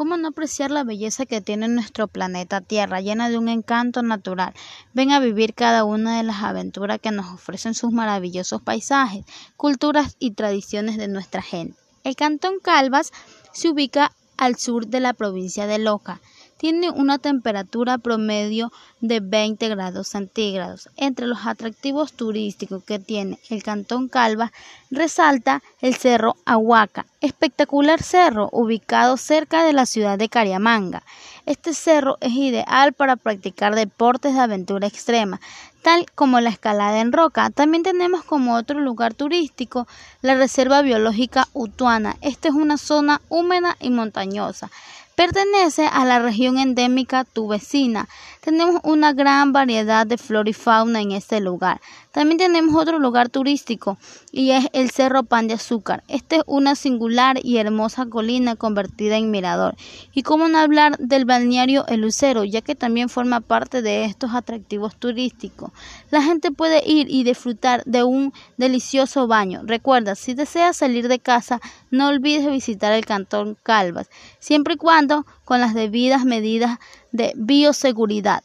¿Cómo no apreciar la belleza que tiene nuestro planeta Tierra, llena de un encanto natural? Ven a vivir cada una de las aventuras que nos ofrecen sus maravillosos paisajes, culturas y tradiciones de nuestra gente. El Cantón Calvas se ubica al sur de la provincia de Loja tiene una temperatura promedio de 20 grados centígrados. Entre los atractivos turísticos que tiene el Cantón Calva resalta el Cerro Ahuaca, espectacular cerro ubicado cerca de la ciudad de Cariamanga. Este cerro es ideal para practicar deportes de aventura extrema, tal como la escalada en roca. También tenemos como otro lugar turístico la Reserva Biológica Utuana. Esta es una zona húmeda y montañosa. Pertenece a la región endémica Tuvecina. Tenemos una gran variedad de flora y fauna en este lugar. También tenemos otro lugar turístico y es el Cerro Pan de Azúcar. Esta es una singular y hermosa colina convertida en mirador. Y cómo no hablar del balneario El Lucero, ya que también forma parte de estos atractivos turísticos. La gente puede ir y disfrutar de un delicioso baño. Recuerda, si deseas salir de casa, no olvides visitar el Cantón Calvas, siempre y cuando con las debidas medidas de bioseguridad.